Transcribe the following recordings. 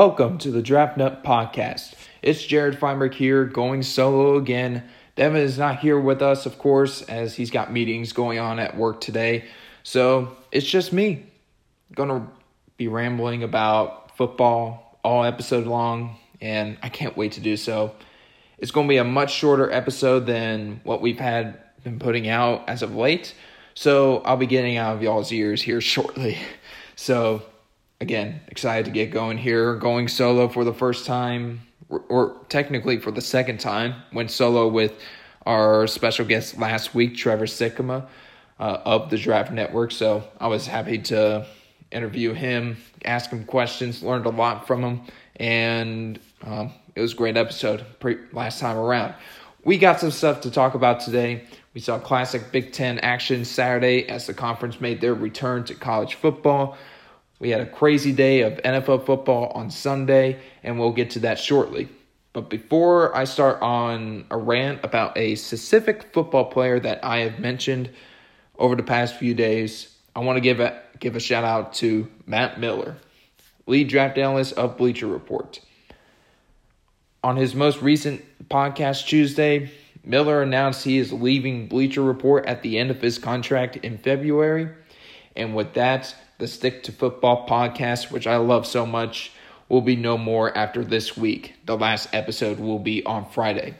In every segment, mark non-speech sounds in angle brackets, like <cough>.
Welcome to the Draft Nut Podcast. It's Jared Feinberg here, going solo again. Devin is not here with us, of course, as he's got meetings going on at work today. So it's just me. Gonna be rambling about football all episode long, and I can't wait to do so. It's gonna be a much shorter episode than what we've had been putting out as of late. So I'll be getting out of y'all's ears here <laughs> shortly. So again, excited to get going here. Going solo for the first time, or, technically for the second time. Went solo with our special guest last week, Trevor Sikkema uh, of the Draft Network. So I was happy to interview him, ask him questions, learned a lot from him, and um, it was a great episode pre- last time around. We got some stuff to talk about today. We saw classic Big Ten action Saturday as the conference made their return to college football. We had a crazy day of NFL football on Sunday, and we'll get to that shortly. But before I start on a rant about a specific football player that I have mentioned over the past few days, I want to give a give a shout out to Matt Miller, lead draft analyst of Bleacher Report. On his most recent podcast Tuesday, Miller announced he is leaving Bleacher Report at the end of his contract in February. And with that, the Stick to Football podcast, which I love so much, will be no more after this week. The last episode will be on Friday.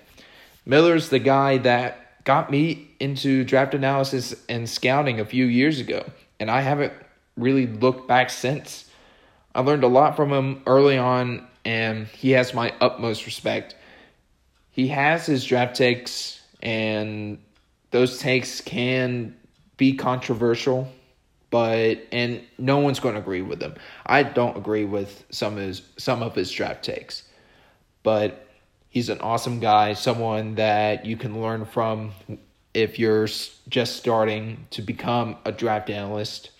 Miller's the guy that got me into draft analysis and scouting a few years ago, and I haven't really looked back since. I learned a lot from him early on, and he has my utmost respect. He has his draft takes, and those takes can be controversial but and no one's going to agree with him. I don't agree with some of his some of his draft takes, but he's an awesome guy, someone that you can learn from if you're just starting to become a draft analyst,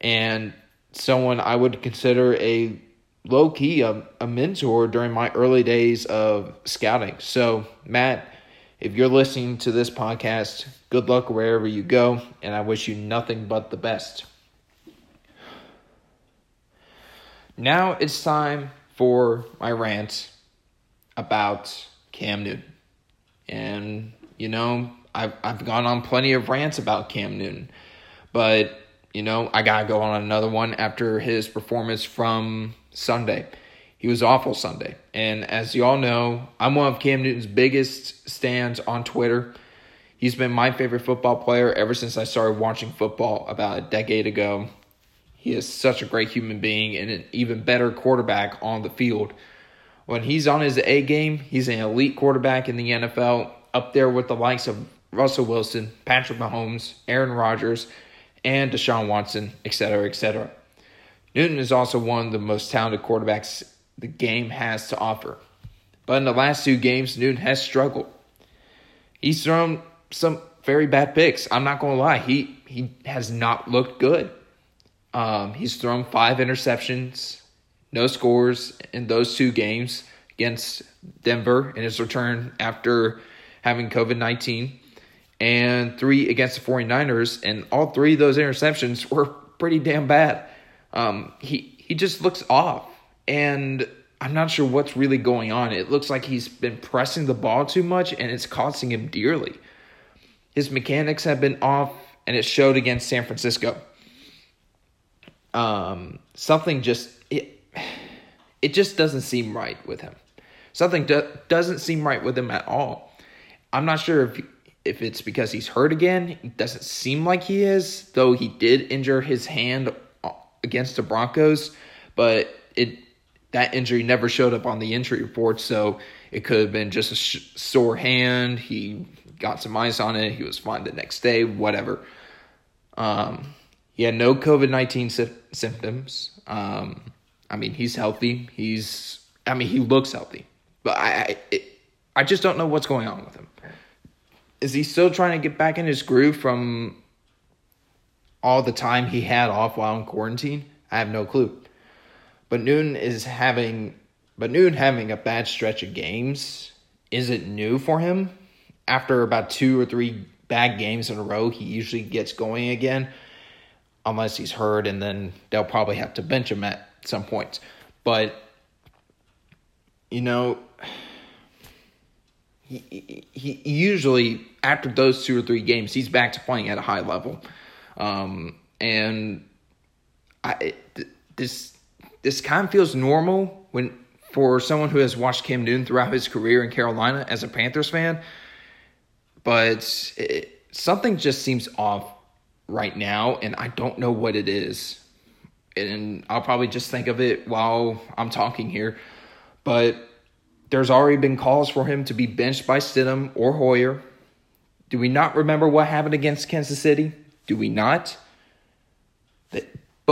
and someone I would consider a low key a, a mentor during my early days of scouting. So Matt if you're listening to this podcast, good luck wherever you go, and I wish you nothing but the best. Now it's time for my rant about Cam Newton. And, you know, I've, I've gone on plenty of rants about Cam Newton, but, you know, I got to go on another one after his performance from Sunday. He was awful Sunday. And as you all know, I'm one of Cam Newton's biggest stands on Twitter. He's been my favorite football player ever since I started watching football about a decade ago. He is such a great human being and an even better quarterback on the field. When he's on his A game, he's an elite quarterback in the NFL, up there with the likes of Russell Wilson, Patrick Mahomes, Aaron Rodgers, and Deshaun Watson, etc., etc. Newton is also one of the most talented quarterbacks the game has to offer. But in the last two games, Newton has struggled. He's thrown some very bad picks. I'm not going to lie. He he has not looked good. Um, he's thrown five interceptions, no scores in those two games against Denver in his return after having COVID 19, and three against the 49ers. And all three of those interceptions <laughs> were pretty damn bad. Um, he, he just looks off and I'm not sure what's really going on. It looks like he's been pressing the ball too much and it's costing him dearly. His mechanics have been off and it showed against San Francisco. Um, something just it it just doesn't seem right with him. Something do, doesn't seem right with him at all. I'm not sure if if it's because he's hurt again. It doesn't seem like he is, though he did injure his hand against the Broncos, but it that injury never showed up on the injury report, so it could have been just a sh- sore hand. He got some ice on it. He was fine the next day, whatever. Um, he had no COVID 19 sy- symptoms. Um, I mean, he's healthy. He's, I mean, he looks healthy. But I, I, it, I just don't know what's going on with him. Is he still trying to get back in his groove from all the time he had off while in quarantine? I have no clue. But Newton is having but Newton having a bad stretch of games isn't new for him. After about two or three bad games in a row, he usually gets going again. Unless he's hurt, and then they'll probably have to bench him at some points. But you know, he, he usually after those two or three games, he's back to playing at a high level, um, and I this this kind of feels normal when for someone who has watched Cam Newton throughout his career in Carolina as a Panthers fan, but it, something just seems off right now, and I don't know what it is. And I'll probably just think of it while I'm talking here, but there's already been calls for him to be benched by Stidham or Hoyer. Do we not remember what happened against Kansas City? Do we not?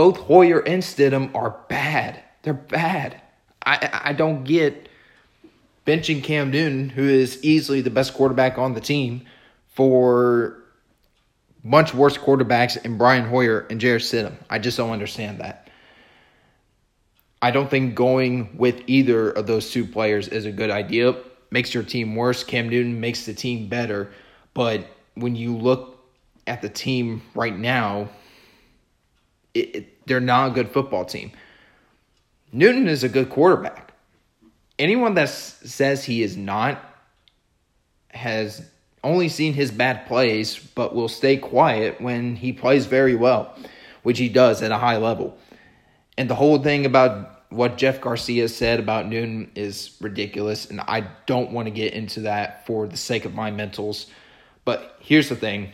Both Hoyer and Stidham are bad. They're bad. I I don't get benching Cam Newton, who is easily the best quarterback on the team, for much worse quarterbacks in Brian Hoyer and Jarrett Stidham. I just don't understand that. I don't think going with either of those two players is a good idea. Makes your team worse. Cam Newton makes the team better. But when you look at the team right now, it, it, they're not a good football team. Newton is a good quarterback. Anyone that says he is not has only seen his bad plays, but will stay quiet when he plays very well, which he does at a high level. And the whole thing about what Jeff Garcia said about Newton is ridiculous, and I don't want to get into that for the sake of my mentals. But here's the thing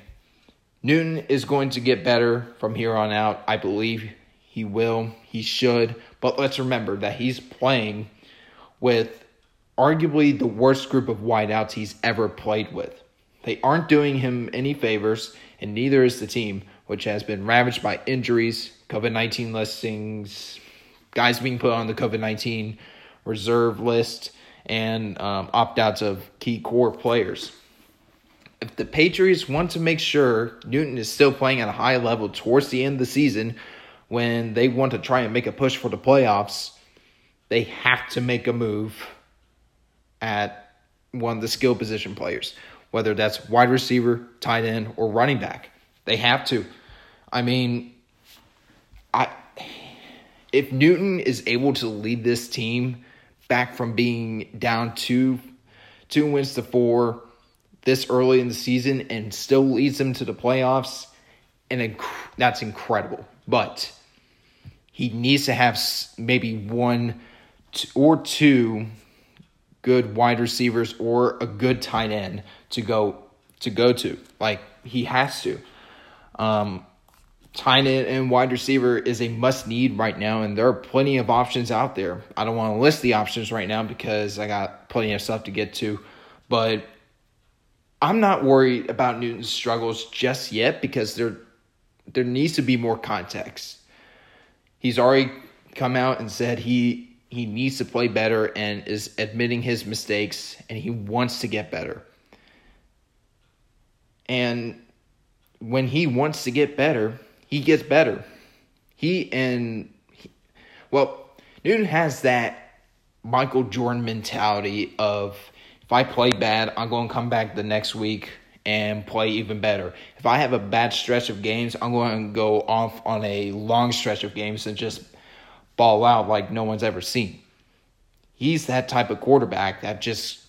Newton is going to get better from here on out. I believe he will, he should. But let's remember that he's playing with arguably the worst group of wideouts he's ever played with. They aren't doing him any favors, and neither is the team, which has been ravaged by injuries, COVID 19 listings, guys being put on the COVID 19 reserve list, and um, opt outs of key core players. If the Patriots want to make sure Newton is still playing at a high level towards the end of the season, when they want to try and make a push for the playoffs, they have to make a move at one of the skill position players whether that's wide receiver, tight end, or running back. They have to. I mean, I if Newton is able to lead this team back from being down two two wins to four this early in the season and still leads them to the playoffs, and inc- that's incredible. But he needs to have maybe one or two good wide receivers or a good tight end to go to go to. Like he has to. Um, tight end and wide receiver is a must need right now, and there are plenty of options out there. I don't want to list the options right now because I got plenty of stuff to get to, but I'm not worried about Newton's struggles just yet because there there needs to be more context. He's already come out and said he he needs to play better and is admitting his mistakes and he wants to get better. And when he wants to get better, he gets better. He and he, well, Newton has that Michael Jordan mentality of if I play bad, I'm going to come back the next week and play even better. If I have a bad stretch of games, I'm going to go off on a long stretch of games and just ball out like no one's ever seen. He's that type of quarterback that just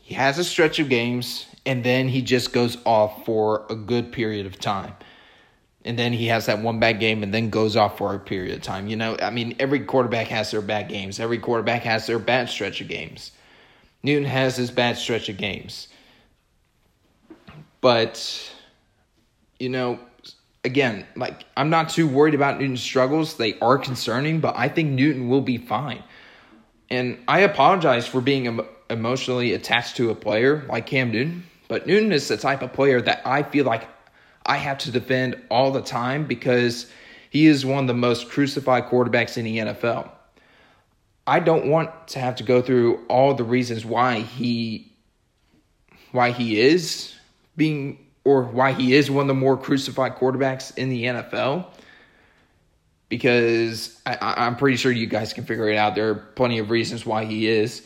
he has a stretch of games and then he just goes off for a good period of time. And then he has that one bad game and then goes off for a period of time. You know, I mean, every quarterback has their bad games. Every quarterback has their bad stretch of games. Newton has his bad stretch of games. But, you know, again, like, I'm not too worried about Newton's struggles. They are concerning, but I think Newton will be fine. And I apologize for being emotionally attached to a player like Cam Newton. But Newton is the type of player that I feel like I have to defend all the time because he is one of the most crucified quarterbacks in the NFL. I don't want to have to go through all the reasons why he why he is being or why he is one of the more crucified quarterbacks in the NFL. Because I, am pretty sure you guys can figure it out. There are plenty of reasons why he is.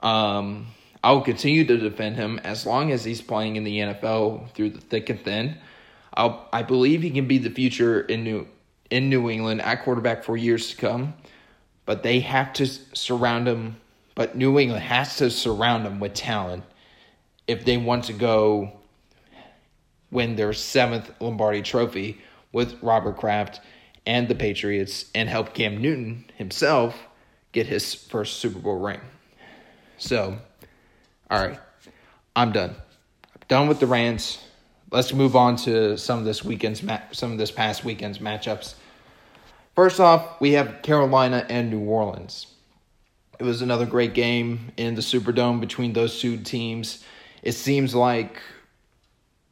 Um, I will continue to defend him as long as he's playing in the NFL through the thick and thin. I'll, I believe he can be the future in New in New England at quarterback for years to come, but they have to surround him but New England has to surround them with talent if they want to go win their seventh Lombardi trophy with Robert Kraft and the Patriots and help Cam Newton himself get his first Super Bowl ring. So, all right, I'm done. I'm done with the rants. Let's move on to some of this weekend's ma- some of this past weekend's matchups. First off, we have Carolina and New Orleans. It was another great game in the Superdome between those two teams. It seems like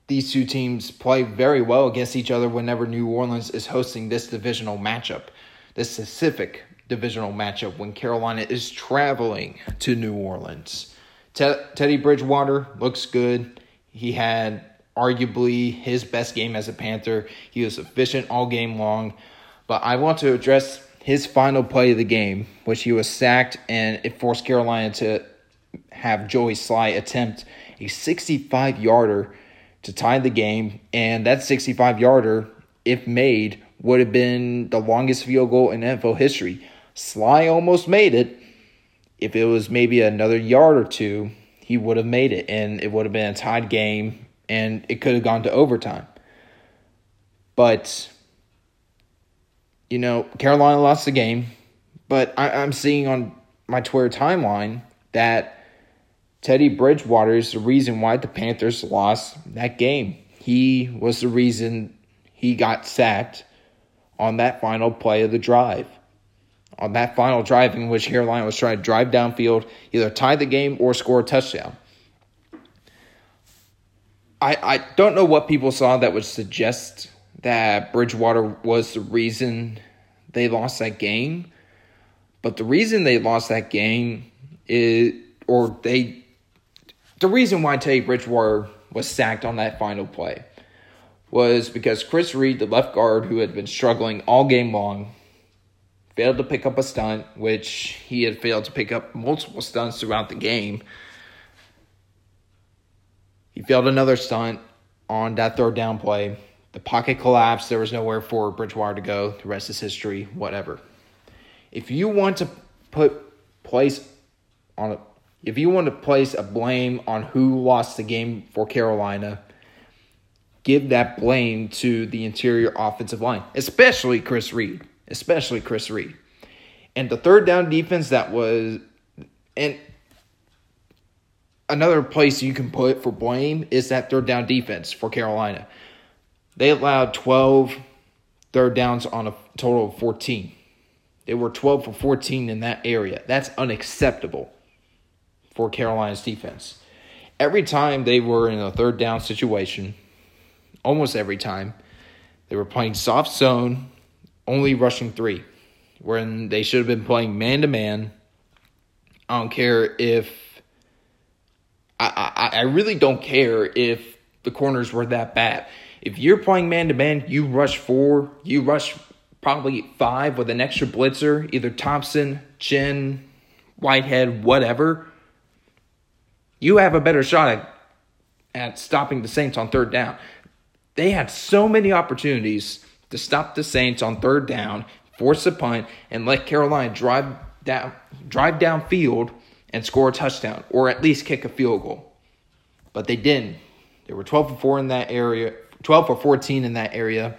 these two teams play very well against each other whenever New Orleans is hosting this divisional matchup, this specific divisional matchup when Carolina is traveling to New Orleans. Te- Teddy Bridgewater looks good. He had arguably his best game as a Panther. He was efficient all game long. But I want to address his final play of the game, which he was sacked and it forced Carolina to have Joey Slye attempt a 65 yarder to tie the game, and that 65 yarder, if made, would have been the longest field goal in NFL history. Slye almost made it. If it was maybe another yard or two, he would have made it, and it would have been a tied game, and it could have gone to overtime. But, you know, Carolina lost the game, but I, I'm seeing on my Twitter timeline that Teddy Bridgewater is the reason why the Panthers lost that game. He was the reason he got sacked on that final play of the drive. On that final drive in which Carolina was trying to drive downfield, either tie the game or score a touchdown. I, I don't know what people saw that would suggest that Bridgewater was the reason they lost that game. But the reason they lost that game is, or they the reason why Teddy Bridgewater was sacked on that final play was because Chris Reed, the left guard who had been struggling all game long, failed to pick up a stunt, which he had failed to pick up multiple stunts throughout the game. He failed another stunt on that third down play. The pocket collapsed. There was nowhere for Bridgewater to go. The rest is history, whatever. If you want to put place on a if you want to place a blame on who lost the game for Carolina, give that blame to the interior offensive line, especially Chris Reed. Especially Chris Reed. And the third down defense that was and another place you can put for blame is that third down defense for Carolina. They allowed 12 third downs on a total of 14. They were 12 for 14 in that area. That's unacceptable for Carolina's defense. Every time they were in a third down situation, almost every time, they were playing soft zone, only rushing three, when they should have been playing man to man. I don't care if. I, I, I really don't care if the corners were that bad. If you're playing man to man, you rush four, you rush probably five with an extra blitzer, either Thompson, Chinn, Whitehead, whatever you have a better shot at, at stopping the Saints on third down. They had so many opportunities to stop the Saints on third down, force a punt, and let Carolina drive down drive downfield and score a touchdown, or at least kick a field goal. But they didn't. They were 12 for 4 in that area, 12 for 14 in that area.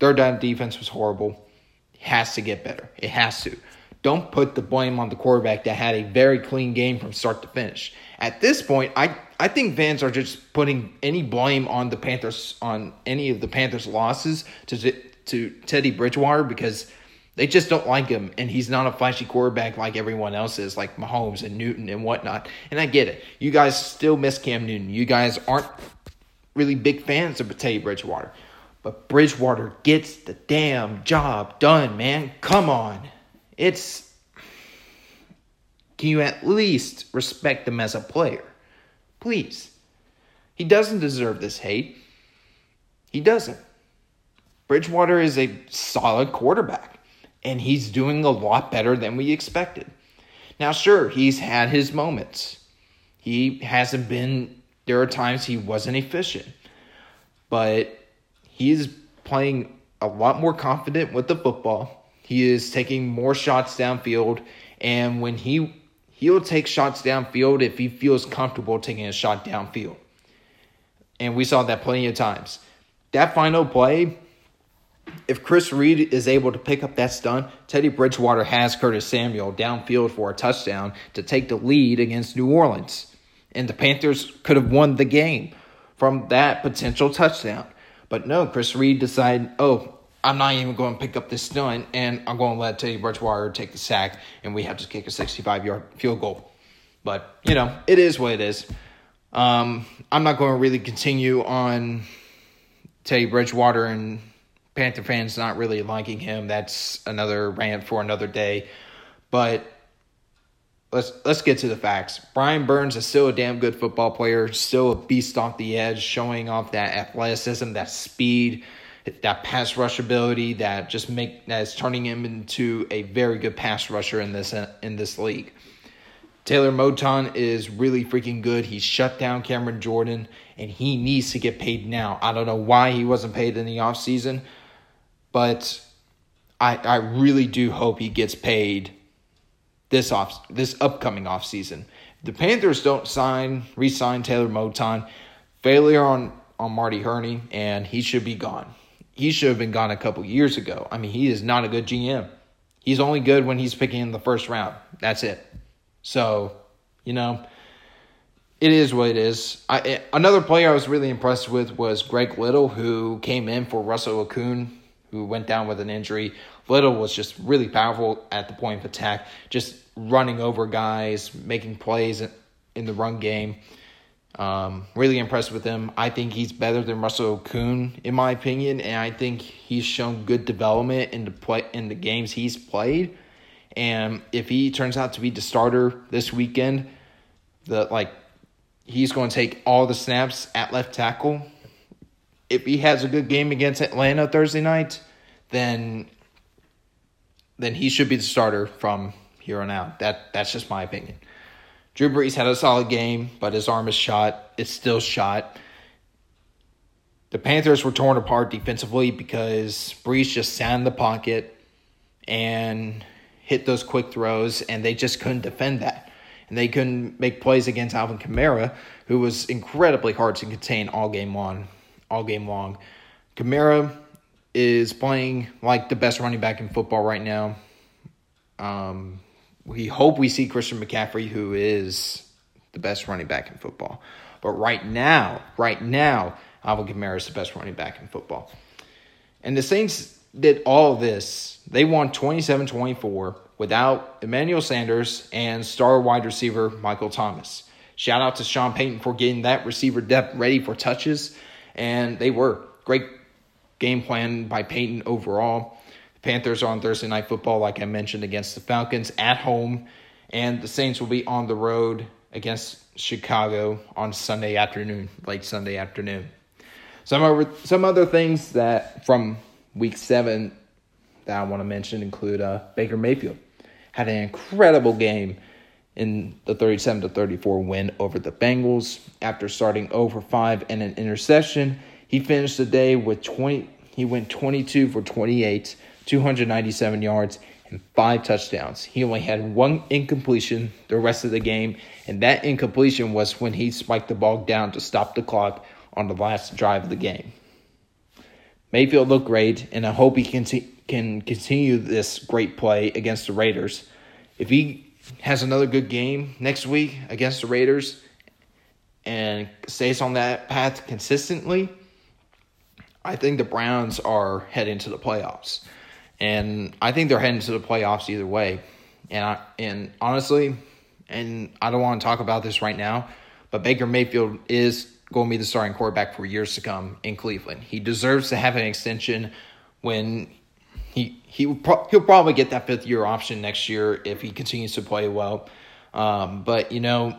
Third down defense was horrible. It has to get better. It has to. Don't put the blame on the quarterback that had a very clean game from start to finish. At this point, I, I think fans are just putting any blame on the Panthers on any of the Panthers' losses to to Teddy Bridgewater because they just don't like him, and he's not a flashy quarterback like everyone else is, like Mahomes and Newton and whatnot. And I get it. You guys still miss Cam Newton. You guys aren't really big fans of Teddy Bridgewater. But Bridgewater gets the damn job done, man. Come on. It's can you at least respect him as a player? Please. He doesn't deserve this hate. He doesn't. Bridgewater is a solid quarterback, and he's doing a lot better than we expected. Now, sure, he's had his moments. He hasn't been, there are times he wasn't efficient, but he's playing a lot more confident with the football. He is taking more shots downfield, and when he He'll take shots downfield if he feels comfortable taking a shot downfield. And we saw that plenty of times. That final play, if Chris Reed is able to pick up that stun, Teddy Bridgewater has Curtis Samuel downfield for a touchdown to take the lead against New Orleans. And the Panthers could have won the game from that potential touchdown. But no, Chris Reed decided, oh, I'm not even going to pick up this stunt, and I'm going to let Teddy Bridgewater take the sack, and we have to kick a 65 yard field goal. But, you know, it is what it is. Um, I'm not going to really continue on Teddy Bridgewater and Panther fans not really liking him. That's another rant for another day. But let's let's get to the facts. Brian Burns is still a damn good football player, still a beast off the edge, showing off that athleticism, that speed, that pass rush ability that just make that is turning him into a very good pass rusher in this in this league. Taylor Moton is really freaking good. He shut down Cameron Jordan and he needs to get paid now. I don't know why he wasn't paid in the offseason, but I I really do hope he gets paid this off this upcoming offseason. The Panthers don't sign re-sign Taylor Moton. Failure on on Marty Hurney, and he should be gone. He should have been gone a couple years ago. I mean, he is not a good GM. He's only good when he's picking in the first round. That's it. So, you know, it is what it is. I, eh, another player I was really impressed with was Greg Little, who came in for Russell Okung, who went down with an injury. Little was just really powerful at the point of attack, just running over guys, making plays in the run game. Um, really impressed with him. I think he's better than Russell Okung, in my opinion, and I think he's shown good development in the play in the games he's played. And if he turns out to be the starter this weekend, the like he's going to take all the snaps at left tackle. If he has a good game against Atlanta Thursday night, then then he should be the starter from here on out. That that's just my opinion. Drew Brees had a solid game, but his arm is shot. It's still shot. The Panthers were torn apart defensively because Brees just sat in the pocket and hit those quick throws, and they just couldn't defend that. And they couldn't make plays against Alvin Kamara, who was incredibly hard to contain all game long. All game long. Kamara is playing like the best running back in football right now. Um, we hope we see Christian McCaffrey, who is the best running back in football. But right now, right now, Alvin Kamara is the best running back in football. And the Saints did all this. They won 27 24 without Emmanuel Sanders and star wide receiver Michael Thomas. Shout out to Sean Payton for getting that receiver depth ready for touches. And they were. Great game plan by Payton overall. The Panthers are on Thursday Night Football, like I mentioned, against the Falcons at home, and the Saints will be on the road against Chicago on Sunday afternoon, late Sunday afternoon. Some other, some other things that from Week Seven that I want to mention include uh, Baker Mayfield had an incredible game in the 37 to 34 win over the Bengals after starting over 5 and an interception. He finished the day with 20 he went 22 for 28 297 yards, and five touchdowns. He only had one incompletion the rest of the game, and that incompletion was when he spiked the ball down to stop the clock on the last drive of the game. Mayfield looked great, and I hope he can, can continue this great play against the Raiders. If he has another good game next week against the Raiders and stays on that path consistently, I think the Browns are heading to the playoffs and I think they're heading to the playoffs either way. And I, and honestly, and I don't want to talk about this right now, but Baker Mayfield is going to be the starting quarterback for years to come in Cleveland. He deserves to have an extension when he he he'll probably get that fifth year option next year if he continues to play well. Um, but you know,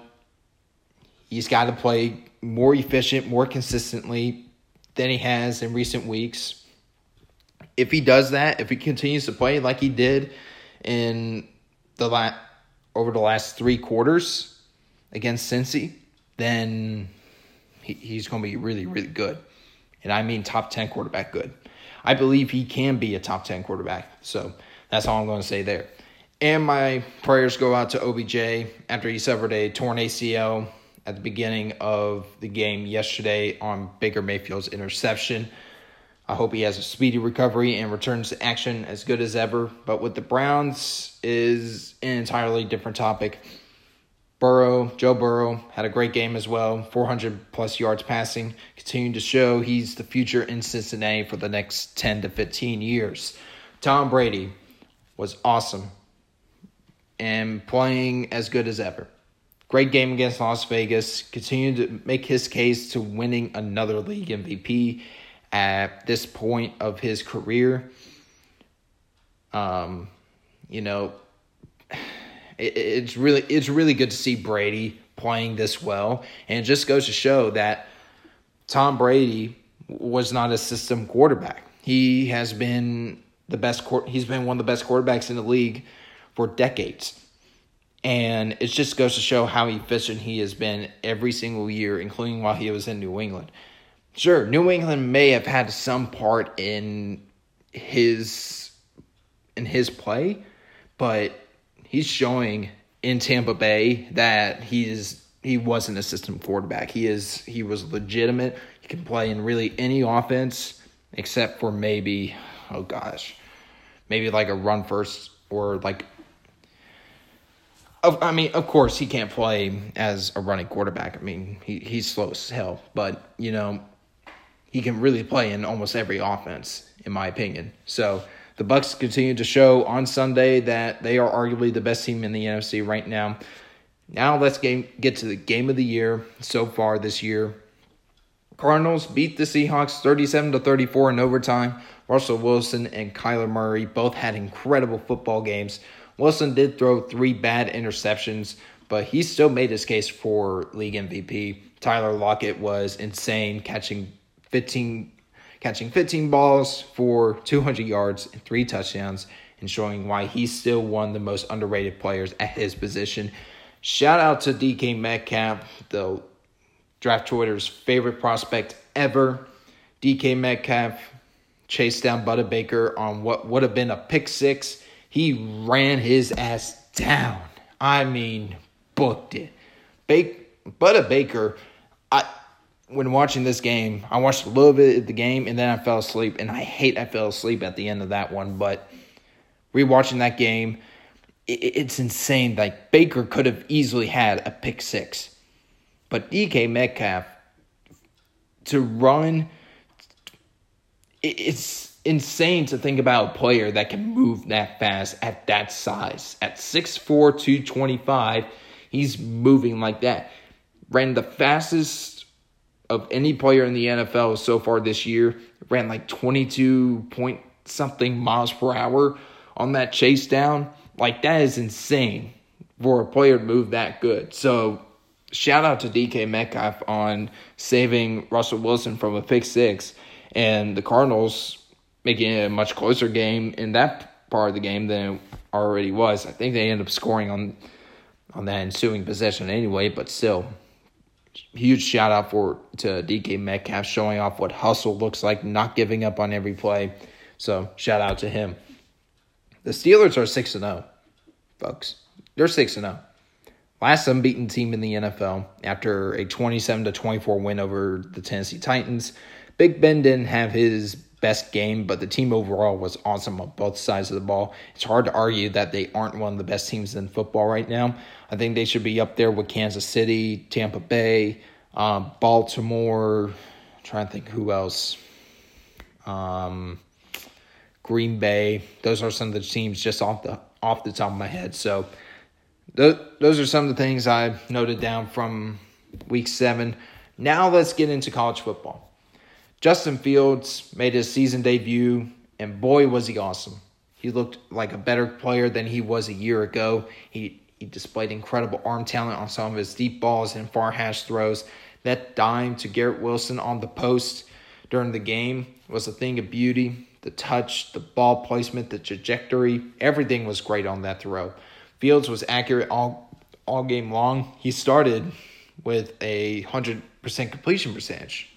he's got to play more efficient, more consistently than he has in recent weeks if he does that, if he continues to play like he did in the la- over the last three quarters against Cincy, then he, he's going to be really, really good. And I mean top 10 quarterback good. I believe he can be a top 10 quarterback. So that's all I'm going to say there. And my prayers go out to OBJ after he suffered a torn ACL at the beginning of the game yesterday on Baker Mayfield's interception. I hope he has a speedy recovery and returns to action as good as ever. But with the Browns is an entirely different topic. Burrow, Joe Burrow, had a great game as well. 400 plus yards passing, continuing to show he's the future in Cincinnati for the next 10 to 15 years. Tom Brady was awesome and playing as good as ever. Great game against Las Vegas. Continued to make his case to winning another league MVP at this point of his career. Um, you know, it, it's really it's really good to see Brady playing this well, and it just goes to show that Tom Brady was not a system quarterback. He has been the best. He's been one of the best quarterbacks in the league for decades. And it just goes to show how efficient he has been every single year, including while he was in New England. Sure, New England may have had some part in his in his play, but he's showing in Tampa Bay that he's he wasn't a system quarterback. He is he was legitimate. He can play in really any offense except for maybe oh gosh, maybe like a run first or like of, I mean, of course, he can't play as a running quarterback. I mean, he, he's slow as hell, but you know, he can really play in almost every offense, in my opinion. So the Bucs continue to show on Sunday that they are arguably the best team in the NFC right now. Now let's game, get to the game of the year so far this year. Cardinals beat the Seahawks 37 to 34 in overtime. Russell Wilson and Kyler Murray both had incredible football games. Wilson did throw three bad interceptions, but he still made his case for league MVP. Tyler Lockett was insane, catching 15 catching 15 balls for 200 yards and three touchdowns and showing why he's still one of the most underrated players at his position. Shout out to DK Metcalf, the draft Twitter's favorite prospect ever. DK Metcalf chased down Budda Baker on what would have been a pick six he ran his ass down. I mean, booked it. Bake, Budda Baker, I when watching this game, I watched a little bit of the game and then I fell asleep. And I hate I fell asleep at the end of that one. But rewatching that game, it, it's insane. Like Baker could have easily had a pick six, but DK Metcalf to run, it, it's insane to think about a player that can move that fast at that size. At 6'4, 225, he's moving like that. Ran the fastest of any player in the NFL so far this year. Ran like 22 point something miles per hour on that chase down. Like, that is insane for a player to move that good. So, shout out to DK Metcalf on saving Russell Wilson from a pick six. And the Cardinals making it a much closer game in that part of the game than it already was. I think they end up scoring on on that ensuing possession anyway, but still, huge shout out for to DK Metcalf showing off what hustle looks like, not giving up on every play. So shout out to him. The Steelers are six and zero, oh, folks. They're six and zero. Oh. Last unbeaten team in the NFL after a 27 to 24 win over the Tennessee Titans. Big Ben didn't have his best game, but the team overall was awesome on both sides of the ball. It's hard to argue that they aren't one of the best teams in football right now. I think they should be up there with Kansas City, Tampa Bay, um, Baltimore. I'm trying to think who else. Um, Green Bay. Those are some of the teams just off the off the top of my head. So th- those are some of the things I noted down from week seven. Now let's get into college football. Justin Fields made his season debut, and boy, was he awesome. He looked like a better player than he was a year ago. He, he displayed incredible arm talent on some of his deep balls and far hash throws. That dime to Garrett Wilson on the post during the game was a thing of beauty. The touch, the ball placement, the trajectory, everything was great on that throw. Fields was accurate all all game long. He started with a 100% completion percentage.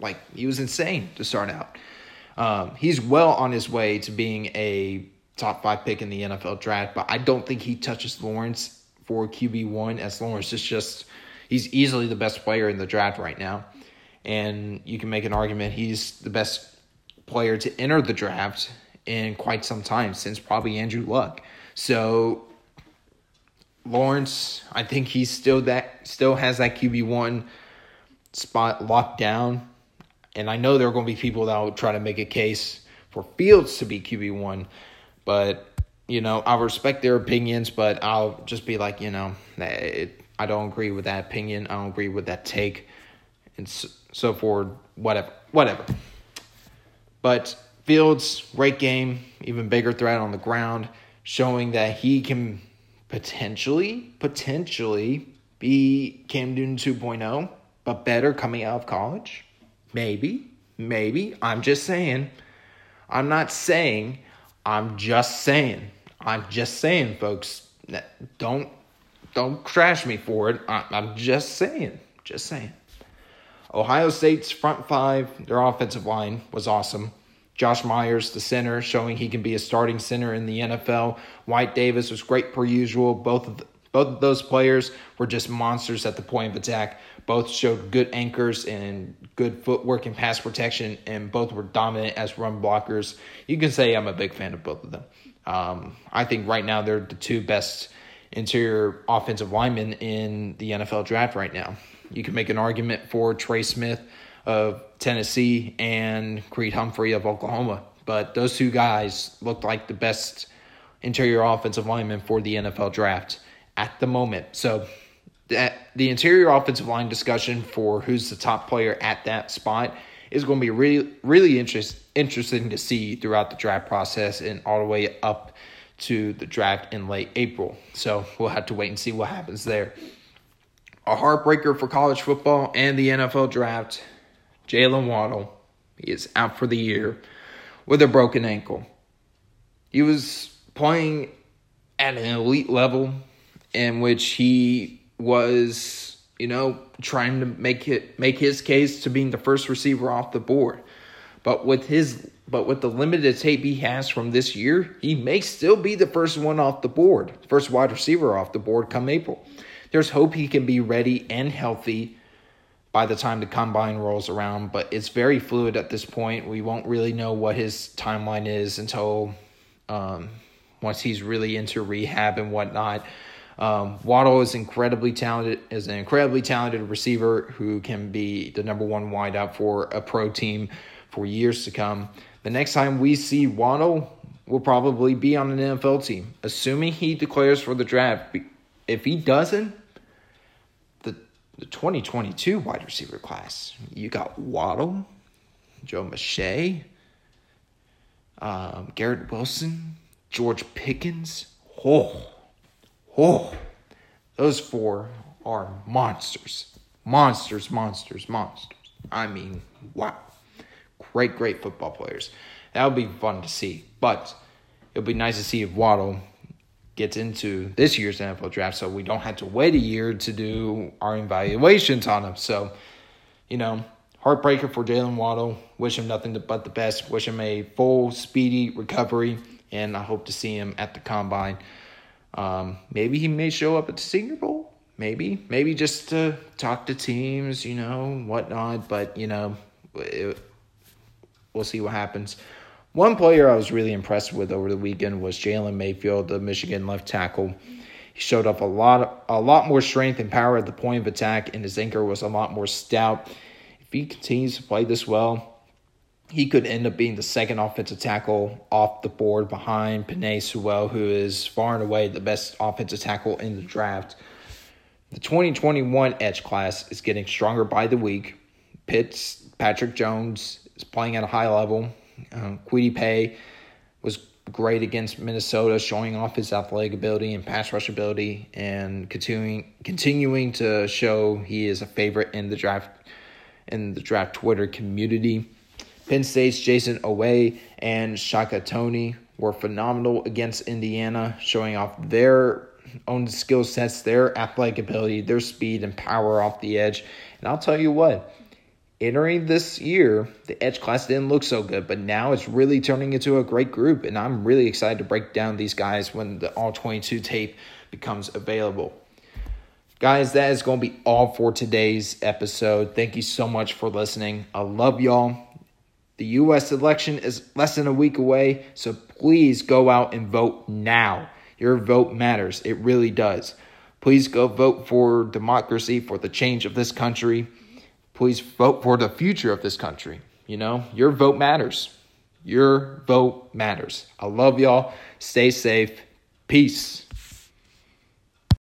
Like he was insane to start out. Um, he's well on his way to being a top five pick in the NFL draft, but I don't think he touches Lawrence for QB1 as Lawrence is just, he's easily the best player in the draft right now. And you can make an argument he's the best player to enter the draft in quite some time since probably Andrew Luck. So Lawrence, I think he's still that still has that QB one spot locked down. And I know there are going to be people that will try to make a case for Fields to be QB one, but you know I respect their opinions, but I'll just be like, you know, it, I don't agree with that opinion. I don't agree with that take, and so, so forth. Whatever, whatever. But Fields, great game, even bigger threat on the ground, showing that he can potentially, potentially be Cam Newton 2.0, but better coming out of college. Maybe, maybe. I'm just saying. I'm not saying. I'm just saying. I'm just saying, folks. Don't don't trash me for it. I'm just saying. Just saying. Ohio State's front five, their offensive line was awesome. Josh Myers, the center, showing he can be a starting center in the NFL. Wyatt Davis was great per usual. Both of the, both of those players were just monsters at the point of attack. Both showed good anchors and good footwork and pass protection, and both were dominant as run blockers. You can say I'm a big fan of both of them. Um, I think right now they're the two best interior offensive linemen in the NFL draft right now. You can make an argument for Trey Smith of Tennessee and Creed Humphrey of Oklahoma. But those two guys looked like the best interior offensive linemen for the NFL draft at the moment. So that the interior offensive line discussion for who's the top player at that spot is going to be really really interest, interesting to see throughout the draft process and all the way up to the draft in late April. So we'll have to wait and see what happens there. A heartbreaker for college football and the NFL draft Jaylen Waddle. Is out for the year with a broken ankle. He was playing at an elite level in which he was, you know, trying to make it make his case to being the first receiver off the board. But with his but with the limited tape he has from this year, he may still be the first one off the board, first wide receiver off the board come April. There's hope he can be ready and healthy by the time the combine rolls around, but it's very fluid at this point. We won't really know what his timeline is until um, once he's really into rehab and whatnot. Um, Waddle is incredibly talented, is an incredibly talented receiver who can be the number one wideout for a pro team for years to come. The next time we see Waddle will probably be on an NFL team, assuming he declares for the draft. If he doesn't, the the 2022 wide receiver class. You got Waddle, Joe Machie, um, Garrett Wilson, George Pickens. Oh, oh, those four are monsters. Monsters, monsters, monsters. I mean, wow. Great, great football players. That would be fun to see. But it would be nice to see if Waddle gets into this year's NFL draft, so we don't have to wait a year to do our evaluations on him. So, you know, heartbreaker for Jaylen Waddle. Wish him nothing but the best. Wish him a full, speedy recovery, and I hope to see him at the combine. Um, maybe he may show up at the Senior Bowl. Maybe, maybe just to talk to teams, you know, whatnot. But you know, it, we'll see what happens. One player I was really impressed with over the weekend was Jalen Mayfield, the Michigan left tackle. He showed up a lot, a lot more strength and power at the point of attack, and his anchor was a lot more stout. If he continues to play this well, he could end up being the second offensive tackle off the board behind Penei Sewell, who is far and away the best offensive tackle in the draft. The 2021 Edge class is getting stronger by the week. Pitt's, Patrick Jones is playing at a high level. Um, Kwity Paye was great against Minnesota, showing off his athletic ability and pass rush ability, and continuing continuing to show he is a favorite in the draft in the draft Twitter community. Penn State's Jayson Oweh and Shaka Toney were phenomenal against Indiana, showing off their own skill sets, their athletic ability, their speed and power off the edge. And I'll tell you what, entering this year, the Edge class didn't look so good, but now it's really turning into a great group, and I'm really excited to break down these guys when the All 22 tape becomes available. Guys, that is going to be all for today's episode. Thank you so much for listening. I love y'all. The U.S. election is less than a week away, so please go out and vote now. Your vote matters. It really does. Please go vote for democracy, for the change of this country. Please vote for the future of this country. You know, your vote matters. Your vote matters. I love y'all. Stay safe. Peace.